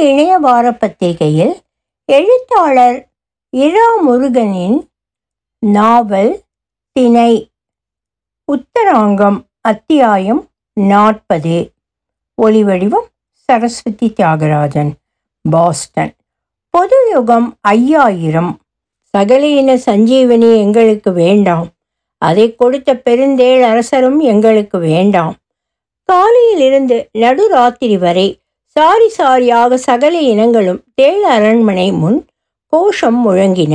இணைய வார பத்திரிகையில் எழுத்தாளர் இரா முருகனின் நாவல் திணை. உத்தராங்கம் அத்தியாயம் நாற்பது. ஒளிவடிவம் சரஸ்வதி தியாகராஜன் பாஸ்டன். பொது யுகம் ஐயாயிரம். சகலீன சஞ்சீவனி எங்களுக்கு வேண்டாம். அதை கொடுத்த பெருந்தேள் அரசரும் எங்களுக்கு வேண்டாம். காலையிலிருந்து நடுராத்திரி வரை சாரி சாரியாக சகல இனங்களும் தேள அரண்மனை முன் கோஷம் முழங்கின.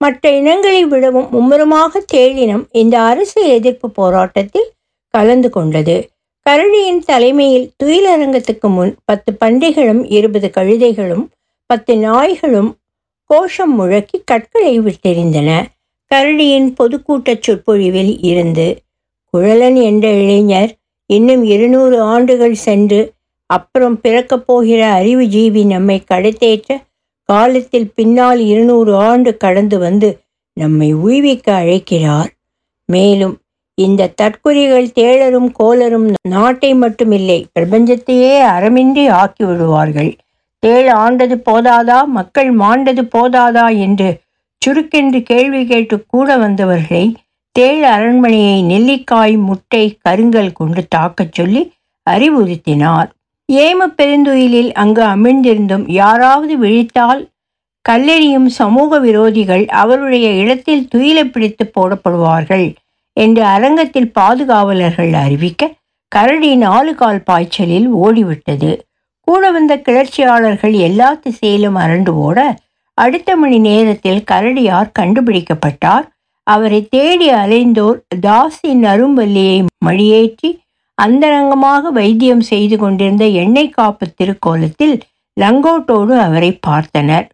மற்ற இனங்களை விடவும் மும்முரமாக தேளினம் இந்த அரசு எதிர்ப்பு போராட்டத்தில் கலந்து கொண்டது. கரடியின் தலைமையில் துயிலரங்கத்துக்கு முன் பத்து பண்டிகளும் இருபது கழுதைகளும் பத்து நாய்களும் கோஷம் முழக்கி கற்களை விட்டெறிந்தன. கரடியின் பொதுக்கூட்டச் சொற்பொழிவில் இருந்து குழலன் என்ற இளைஞர் இன்னும் இருநூறு ஆண்டுகள் சென்று அப்புறம் பிறக்கப் போகிற அறிவு ஜீவி நம்மை கடத்தேற்ற காலத்தில் பின்னால் இருநூறு ஆண்டு கடந்து வந்து நம்மை உய்விக்க அழைக்கிறார். மேலும் இந்த தற்குறிகள் தேளரும் கோலரும் நாட்டை மட்டுமில்லை பிரபஞ்சத்தையே அறமின்றி ஆக்கி விடுவார்கள் தேள் ஆண்டது போதாதா? மக்கள் மாண்டது போதாதா? என்று சுருக்கென்று கேள்வி கேட்டு கூட வந்தவர்களை தேள் அரண்மனையை நெல்லிக்காய் முட்டை கருங்கல் கொண்டு தாக்கச் சொல்லி அறிவுறுத்தினார். ஏம பெருந்துயிலில் அங்கு அமிழ்ந்திருந்தும் யாராவது விழித்தால் கல்லெறியும் சமூக விரோதிகள் அவருடைய இடத்தில் துயிலை பிடித்து போடப்படுவார்கள் என்று அரங்கத்தில் பாதுகாவலர்கள் அறிவிக்க கரடி நாலு கால் பாய்ச்சலில் ஓடிவிட்டது. கூட வந்த கிளர்ச்சியாளர்கள் எல்லா திசையிலும் அரண்டு ஓட அடுத்த மணி நேரத்தில் கரடியார் கண்டுபிடிக்கப்பட்டார். அவரை தேடி அலைந்தோர் தாசி அரும்பல்லியை மடியேற்றி அந்தரங்கமாக வைத்தியம் செய்து கொண்டிருந்த எண்ணெய் காப்பு திருக்கோலத்தில் லங்கோட்டோடு அவரை பார்த்தனர்.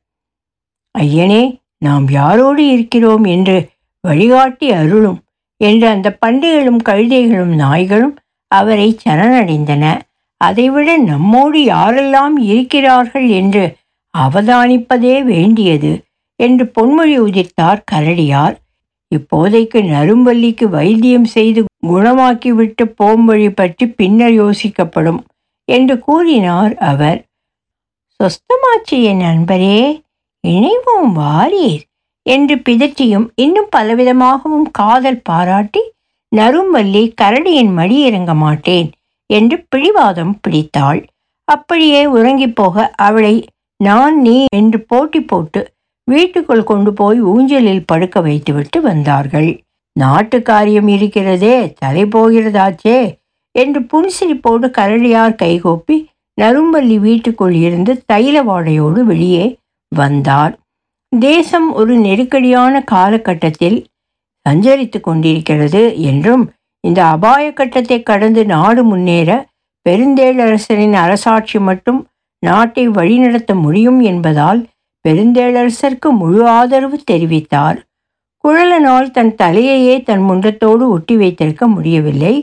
ஐயனே நாம் யாரோடு இருக்கிறோம் என்று வழிகாட்டி அருளும் என்று அந்த பண்டிகளும் கழுதைகளும் நாய்களும் அவரை சரணடைந்தன. அதைவிட நம்மோடு யாரெல்லாம் இருக்கிறார்கள் என்று அவதானிப்பதே வேண்டியது என்று பொன்மொழி உதிர்த்தார் கரடியார். இப்போதைக்கு நரும்பல்லிக்கு வைத்தியம் செய்து குணமாக்கிவிட்டு போம்பொழி பற்றி பின்னர் யோசிக்கப்படும் என்று கூறினார் அவர். சொஸ்தமாச்சு என் நண்பரே இணைவும் வாரீர் என்று பிதற்றியும் இன்னும் பலவிதமாகவும் காதல் பாராட்டி நரும்பல்லி கரடியின் மடி இறங்க மாட்டேன் என்று பிடிவாதம் பிடித்தாள். அப்படியே உறங்கி போக அவளை நான் நீ என்று போட்டி போட்டு வீட்டுக்குள் கொண்டு போய் ஊஞ்சலில் படுக்க வைத்துவிட்டு வந்தார்கள். நாட்டு காரியம் இருக்கிறதே தலை போகிறதாச்சே என்று புன்சிரிப்போடு கரடியார் கைகோப்பி நரும்பள்ளி வீட்டுக்குள் இருந்து தைல வாடையோடு வெளியே வந்தார். தேசம் ஒரு நெருக்கடியான காலகட்டத்தில் சஞ்சரித்து கொண்டிருக்கிறது என்றும் இந்த அபாய கட்டத்தை கடந்து நாடு முன்னேற பெருந்தேளரசரின் அரசாட்சி மட்டும் நாட்டை வழிநடத்த முடியும் என்பதால் பெருந்தேளரசருக்கு முழு ஆதரவு தெரிவித்தார். குழலனால் தன் தலையையே தன் முண்டத்தோடு ஒட்டி வைத்திருக்க முடியவில்லை.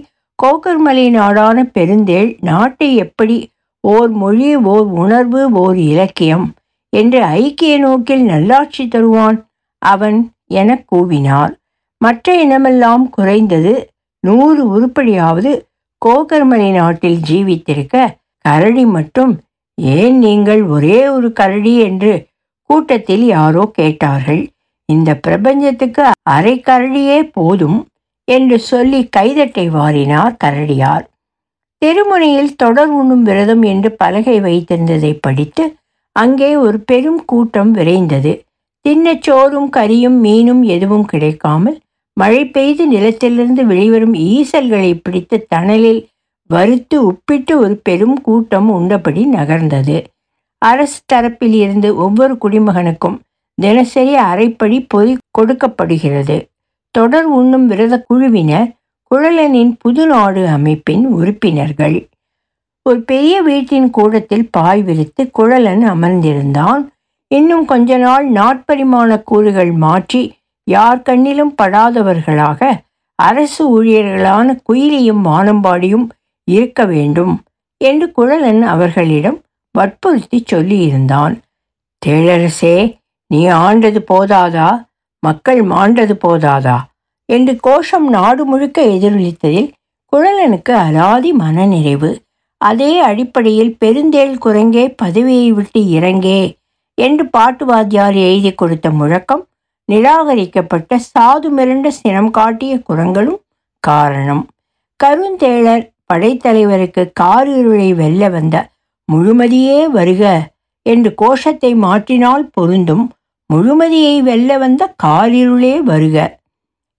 கோக்கர்மலை நாடான பெருந்தேள் நாட்டை எப்படி ஓர் மொழி ஓர் உணர்வு ஓர் இலக்கியம் என்று ஐக்கிய நோக்கில் நல்லாட்சி தருவான்? அவன் என கூவினார். மற்ற இனமெல்லாம் குறைந்தது நூறு உருப்படியாவது கோகர்மலை நாட்டில் ஜீவித்திருக்க கரடி மட்டும். ஏன் நீங்கள் ஒரே ஒரு கரடி என்று கூட்டத்தில் யாரோ கேட்டார்கள். இந்த பிரபஞ்சத்துக்கு அரை கரடியே போதும் என்று சொல்லி கைதட்டை வாரினார் கரடியார். தெருமுனையில் தொடர் உண்ணும் விரதம் என்று பலகை வைத்திருந்ததை படித்து அங்கே ஒரு பெரும் கூட்டம் விரைந்தது. தின்னச் சோறும் கறியும் மீனும் எதுவும் கிடைக்காமல் மழை பெய்து நிலத்திலிருந்து வெளிவரும் ஈசல்களை பிடித்து தணலில் வறுத்து உப்பிட்டு ஒரு பெரும் கூட்டம் உண்டபடி நகர்ந்தது. அரசு தரப்பில் இருந்து ஒவ்வொரு குடிமகனுக்கும் தினசரி அரைப்படி பொதி கொடுக்கப்படுகிறது. தொடர் உண்ணும் விரத குழுவினர் குழலனின் புது நாடு அமைப்பின் உறுப்பினர்கள். ஒரு பெரிய வீட்டின் கூடத்தில் பாய் விரித்து குழலன் அமர்ந்திருந்தான். இன்னும் கொஞ்ச நாள் நாட்பரிமாண கூறுகள் மாற்றி யார் கண்ணிலும் படாதவர்களாக அரசு ஊழியர்களான குயிலியும் வானம்பாடியும் இருக்க வேண்டும் என்று குழலன் அவர்களிடம் வற்புறுத்தி சொல்லியிருந்தான். தேளரசே நீ ஆண்டது போதாதா? மக்கள் மாண்டது போதாதா? என்று கோஷம் நாடு முழுக்க எதிரொலித்ததில் குழலனுக்கு அலாதி மனநிறைவு. அதே அடிப்படையில் பெருந்தேள் குரங்கே பதவியை விட்டு இறங்கே என்று பாட்டு வாத்தியார் எழுதி கொடுத்த முழக்கம் நிராகரிக்கப்பட்ட சாது மிரண்ட சினம் காட்டிய குரங்களும் காரணம். கருந்தேளர் படைத்தலைவருக்கு காரிருளை வெல்ல வந்த முழுமதியே வருக என்று கோஷத்தை மாற்றினால் பொருந்தும் முழுமதியை வெல்ல வந்த காரிருளே வருக.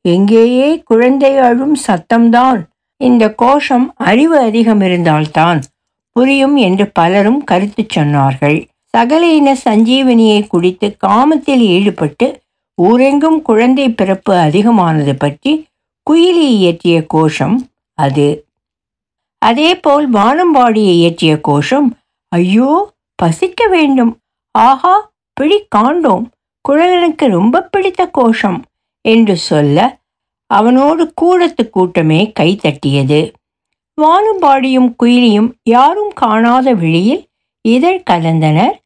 எங்கேயே குழந்தை அழும் சத்தம்தான் இந்த கோஷம் அறிவு அதிகம் இருந்தால்தான் புரியும் என்று பலரும் கருத்து சொன்னார்கள். சகல இன சஞ்சீவனியை குடித்து காமத்தில் ஈடுபட்டு ஊரெங்கும் குழந்தை பிறப்பு அதிகமானது பற்றி குயிலி இயற்றிய கோஷம் அது. அதேபோல் வானம்பாடியை இயற்றிய கோஷம் ஐயோ பசிக்க வேண்டும். ஆஹா பிடி காண்டோம். குழலனுக்கு ரொம்ப பிடித்த கோஷம் என்று சொல்ல அவனோடு கூடத்து கூட்டமே கைத்தட்டியது வானும்பாடியும் குயிலியும் யாரும் காணாத வெளியில் இதழ் கலந்தனர்.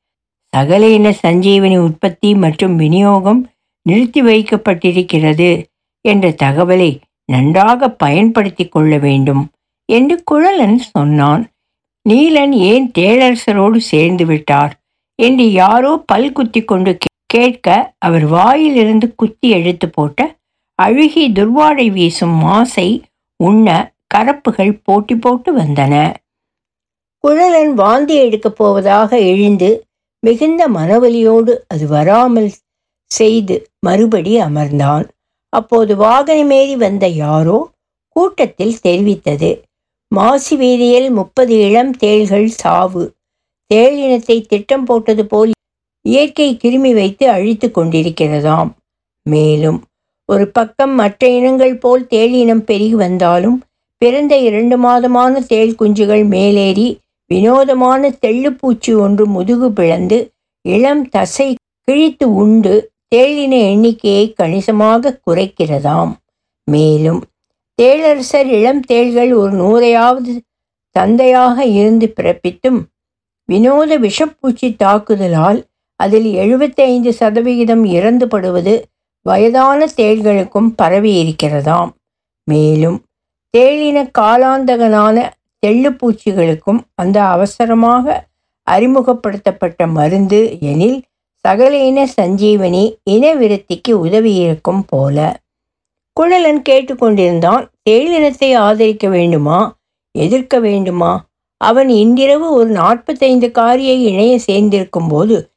சகல இன சஞ்சீவனி உற்பத்தி மற்றும் விநியோகம் நிறுத்தி வைக்கப்பட்டிருக்கிறது என்ற தகவலை நன்றாக பயன்படுத்தி கொள்ள வேண்டும் என்று குழலன் சொன்னான். நீலன் ஏன் டேலர்ஸரோடு சேர்ந்து விட்டார் என்று யாரோ பல் குத்தி கொண்டு கேட்க அவர் வாயிலிருந்து குத்தி எடுத்து போட்ட அழுகி துர்வாடை வீசும் மாசை உண்ண கரப்புகள் போட்டி போட்டு வந்தன. குழலன் வாந்தி எடுக்கப் போவதாக எழுந்து மிகுந்த மனவலியோடு அது வராமல் செய்து மறுபடி அமர்ந்தான். அப்போது வாகனமேறி வந்த யாரோ கூட்டத்தில் தெரிவித்தது. மாசி வீதியில் முப்பது இளம் தேள்கள் சாவு. தேளினத்தை திட்டம் போட்டது போல் இயற்கை கிருமி வைத்து அழித்து கொண்டிருக்கிறதாம். மேலும் ஒரு பக்கம் மற்ற இனங்கள் போல் தேளினம் பெருகி வந்தாலும் பிறந்த இரண்டு மாதமான தேள் குஞ்சுகள் மேலேறி வினோதமான தெள்ளுப்பூச்சி ஒன்று முதுகு பிளந்து இளம் தசை கிழித்து உண்டு தேளின எண்ணிக்கையை கணிசமாக குறைக்கிறதாம். மேலும் தேளரசர் இளம் தேள்கள் ஒரு நூறையாவது தந்தையாக இருந்து பிறப்பித்தும் வினோத விஷப்பூச்சி தாக்குதலால் அதில் எழுபத்தைந்து சதவிகிதம் இறந்துபடுவது வயதான தேள்களுக்கும் பரவி இருக்கிறதாம் மேலும் தேளின காலாந்தகனான தெள்ளுப்பூச்சிகளுக்கும் அந்த அவசரமாக அறிமுகப்படுத்தப்பட்ட மருந்து எனில் சகல இன சஞ்சீவனி இன விருத்திக்கு உதவி இருக்கும் போல. குழலன் கேட்டுக்கொண்டிருந்தான் தேளினத்தை ஆதரிக்க வேண்டுமா? எதிர்க்க வேண்டுமா? அவன் இன்றிரவு ஒரு நாற்பத்தைந்து காரியை இணைய சேர்ந்திருக்கும் போது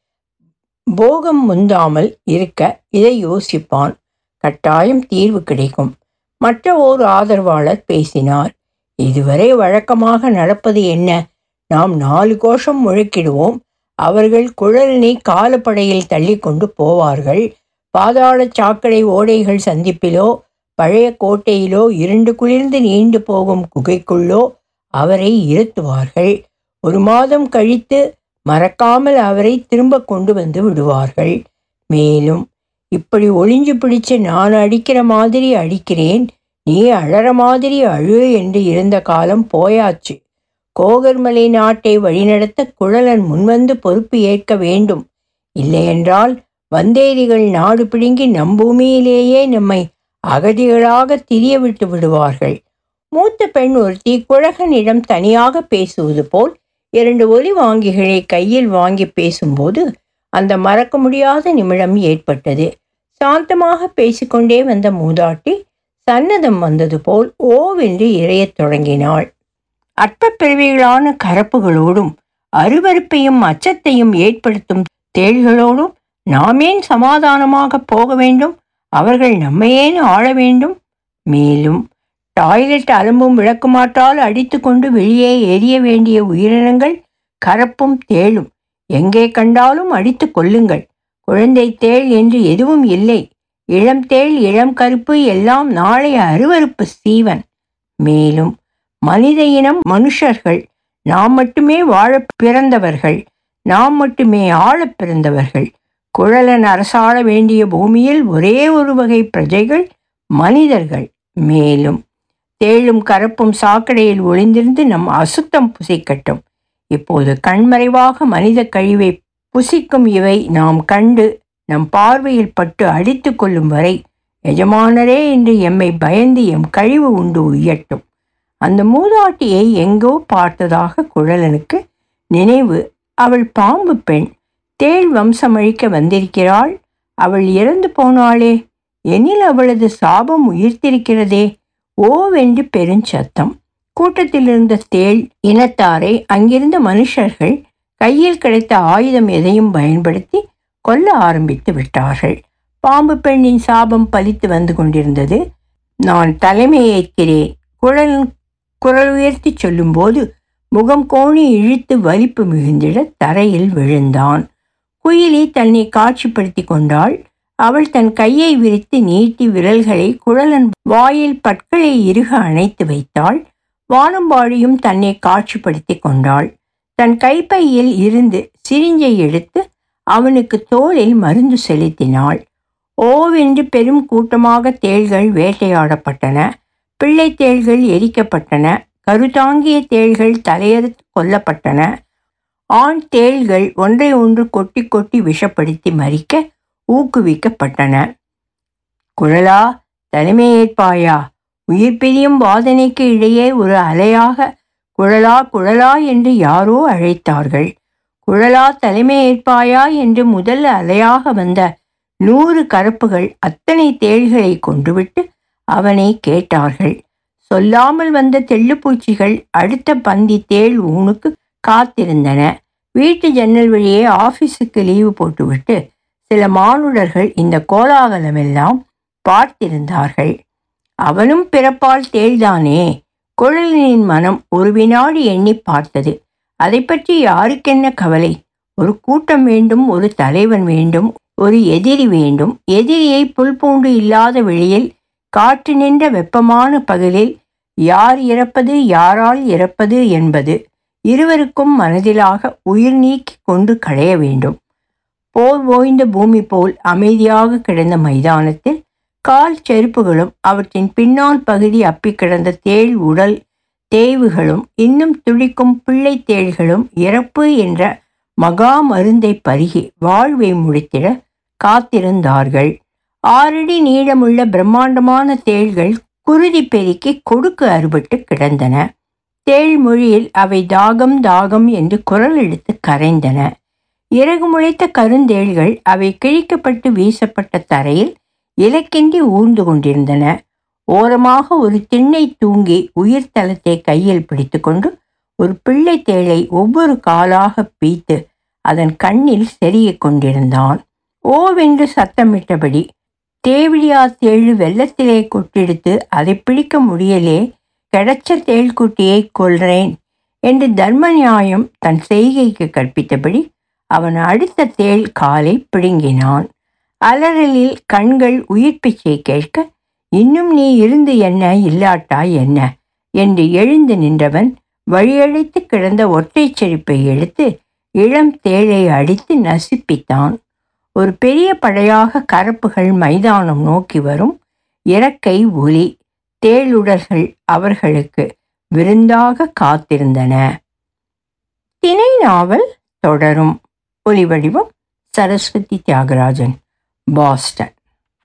போகம் முந்தாமல் இருக்க இதை யோசிப்பான். கட்டாயம் தீர்வு கிடைக்கும். மற்ற ஓர் ஆதரவாளர் பேசினார். இதுவரை வழக்கமாக நடப்பது என்ன? நாம் நாலு கோஷம் முழக்கிடுவோம். அவர்கள் குழலினை காலப்படையில் தள்ளி கொண்டு போவார்கள். பாதாள சாக்கடை ஓடைகள் சந்திப்பிலோ பழைய கோட்டையிலோ இருண்டு குளிர்ந்து நீண்டு போகும் குகைக்குள்ளோ அவரை இருத்துவார்கள். ஒரு மாதம் கழித்து மறக்காமல் அவரை திரும்ப கொண்டு வந்து விடுவார்கள். மேலும் இப்படி ஒளிஞ்சு பிடிச்சு நான் அடிக்கிற மாதிரி அடிக்கிறேன் நீ அழற மாதிரி அழு என்று இருந்த காலம் போயாச்சு. கோகர்மலை நாட்டை வழிநடத்த குழலன் முன்வந்து பொறுப்பு ஏற்க வேண்டும். இல்லையென்றால் வந்தேரிகள் நாடு பிடுங்கி நம் பூமியிலேயே நம்மை அகதிகளாக திரிய விட்டு விடுவார்கள். மூத்த பெண் ஒருத்தி குழகனிடம் தனியாக பேசுவது போல் இரண்டு ஒலி வாங்கிகளை கையில் வாங்கி பேசும்போது அந்த மறக்க முடியாத நிமிடம் ஏற்பட்டது. சாந்தமாக பேசிக்கொண்டே வந்த மூதாட்டி சன்னதம் வந்தது போல் ஓவென்று இறையத் தொடங்கினாள். அற்ப கரப்புகளோடும் அருவருப்பையும் அச்சத்தையும் ஏற்படுத்தும் தேள்களோடும் நாமேன் சமாதானமாக போக வேண்டும்? அவர்கள் நம்மையேன் ஆள வேண்டும்? மேலும் டாய்லெட் அலம்பும் விளக்குமாற்றால் அடித்து கொண்டு வெளியே எரிய வேண்டிய உயிரினங்கள் கரப்பும் தேளும். எங்கே கண்டாலும் அடித்து கொள்ளுங்கள். குழந்தை தேள் என்று எதுவும் இல்லை. இளம் தேள் இளம் கருப்பு எல்லாம் நாளைய அருவருப்பு சீவன். மேலும் மனித இனம் மனுஷர்கள். நாம் மட்டுமே வாழ பிறந்தவர்கள். நாம் மட்டுமே ஆள பிறந்தவர்கள். குழலன் அரசாள வேண்டிய பூமியில் ஒரே ஒரு வகை பிரஜைகள் மனிதர்கள். மேலும் தேளும் கரப்பும் சாக்கடையில் ஒளிந்திருந்து நம் அசுத்தம் புசிக்கட்டும். இப்போது கண்மறைவாக மனித கழிவை புசிக்கும் இவை நாம் கண்டு நம் பார்வையில் பட்டு அடித்து கொள்ளும் வரை எஜமானரே என்று எம்மை பயந்து எம் கழிவு உண்டு உய்யட்டும் அந்த மூதாட்டியை எங்கோ பார்த்ததாக குழலனுக்கு நினைவு அவள் பாம்பு பெண் தேள் வம்சமழிக்க வந்திருக்கிறாள் அவள் இறந்து போனாளே எனில் அவளது சாபம் உயிர்த்திருக்கிறதே ஓவென்று பெருஞ்சத்தம் கூட்டத்திலிருந்த தேள் இனத்தாரை அங்கிருந்த மனுஷர்கள் கையில் கிடைத்த ஆயுதம் எதையும் பயன்படுத்தி கொல்ல ஆரம்பித்து விட்டார்கள். பாம்பு பெண்ணின் சாபம் பலித்து வந்து கொண்டிருந்தது. நான் தலைமையேற்கிறேன் குழல் குரல் உயர்த்தி சொல்லும்போது முகம் கோணி இழுத்து வலிப்பு மிகுந்திட தரையில் விழுந்தான். குயிலி தன்னை காட்சிப்படுத்தி கொண்டாள். அவள் தன் கையை விரித்து நீட்டி விரல்களை குழலன் வாயில் பற்களை இறுக அணைத்து வைத்தாள். வானம்பாடியும் தன்னை காட்சிப்படுத்தி கொண்டாள். தன் கைப்பையில் இருந்து சிரிஞ்சை எடுத்து அவனுக்கு தோளில் மருந்து செலுத்தினாள். ஓவென்று பெரும் கூட்டமாக தேள்கள் வேட்டையாடப்பட்டன. பிள்ளை தேள்கள் எரிக்கப்பட்டன. கருதாங்கிய தேள்கள் தலையறுத்து கொல்லப்பட்டன. ஆண் தேள்கள் ஒன்றை ஒன்று கொட்டி கொட்டி விஷப்படுத்தி மறிக்க ஊக்குவிக்கப்பட்டன. குழலா தலைமையேற்பாயா உயிர் பிரியும் வாதனைக்கு இடையே ஒரு அலையாக குழலா குழலா என்று யாரோ அழைத்தார்கள். குழலா தலைமையேற்பாயா என்று முதல் அலையாக வந்த நூறு கரப்புகள் அத்தனை தேள்களை கொண்டுவிட்டு அவனை கேட்டார்கள். சொல்லாமல் வந்த தெள்ளுப்பூச்சிகள் அடுத்த பந்தி தேள் ஊனுக்கு காத்திருந்தன. வீட்டு ஜன்னல் வழியே ஆஃபீஸுக்கு லீவு போட்டுவிட்டு சில மானுடர்கள் இந்த கோலாகலமெல்லாம் பார்த்திருந்தார்கள். அவனும் பிறப்பால் தேள்தானே குழலினின் மனம் ஒரு வினாடி எண்ணி பார்த்தது. அதை பற்றி யாருக்கென்ன கவலை? ஒரு கூட்டம் வேண்டும் ஒரு தலைவன் வேண்டும் ஒரு எதிரி வேண்டும். எதிரியை புல் பூண்டு இல்லாத வெளியில் காற்று நின்ற வெப்பமான பகலில் யார் இறப்பது யாரால் இறப்பது என்பது இருவருக்கும் மனதிலாக உயிர் நீக்கி கொண்டு களைய வேண்டும். போர் ஓய்ந்த பூமி போல் அமைதியாக கிடந்த மைதானத்தில் கால் செருப்புகளும் அவற்றின் பின்னால் பகுதி அப்பி கிடந்த தேள் உடல் தேய்வுகளும் இன்னும் துடிக்கும் பிள்ளை தேள்களும் இறப்பு என்ற மகா மருந்தை பருகி வாழ்வை முடித்திட காத்திருந்தார்கள். ஆறடி நீளமுள்ள பிரம்மாண்டமான தேள்கள் குருதி பெருக்கி கொடுக்கு அறுபட்டு கிடந்தன. தேள் மொழியில் அவை தாகம் தாகம் என்று குரல் எடுத்து கரைந்தன. இறகு முளைத்த கருந்தேள்கள் அவை கிழிக்கப்பட்டு வீசப்பட்ட தரையில் இலக்கின்றி ஊர்ந்து கொண்டிருந்தன. ஓரமாக ஒரு திண்ணை தூங்கி உயிர் தளத்தை கையில் பிடித்துக்கொண்டு ஒரு பிள்ளை தேளை ஒவ்வொரு காலாக பீத்து அதன் கண்ணில் செருகிக் கொண்டிருந்தான். ஓவென்று சத்தமிட்டபடி தேவிடியா தேழு வெள்ளத்திலே கொட்டெடுத்து அதை பிடிக்க முடியலே கிடைச்ச தேள்குட்டியை கொள்றேன் என்று தர்ம நியாயம் தன் செய்கைக்கு கற்பித்தபடி அவன் அடுத்த தேள் காலை பிடுங்கினான். அலறலில் கண்கள் உயிர் பிச்சை கேட்க இன்னும் நீ இருந்து என்ன இல்லாட்டா என்ன? என்று எழுந்து நின்றவன் வழியழைத்து கிடந்த ஒற்றை செருப்பை எடுத்து இளம் தேளை அடித்து நசுப்பித்தான். ஒரு பெரிய படையாக கரப்புகள் மைதானம் நோக்கி வரும் இறக்கை ஒலி தேளுடர்கள் அவர்களுக்கு விருந்தாக காத்திருந்தன. தினை நாவல் தொடரும். ஒலிவடிவம் சரஸ்வதி தியாகராஜன் பாஸ்டன்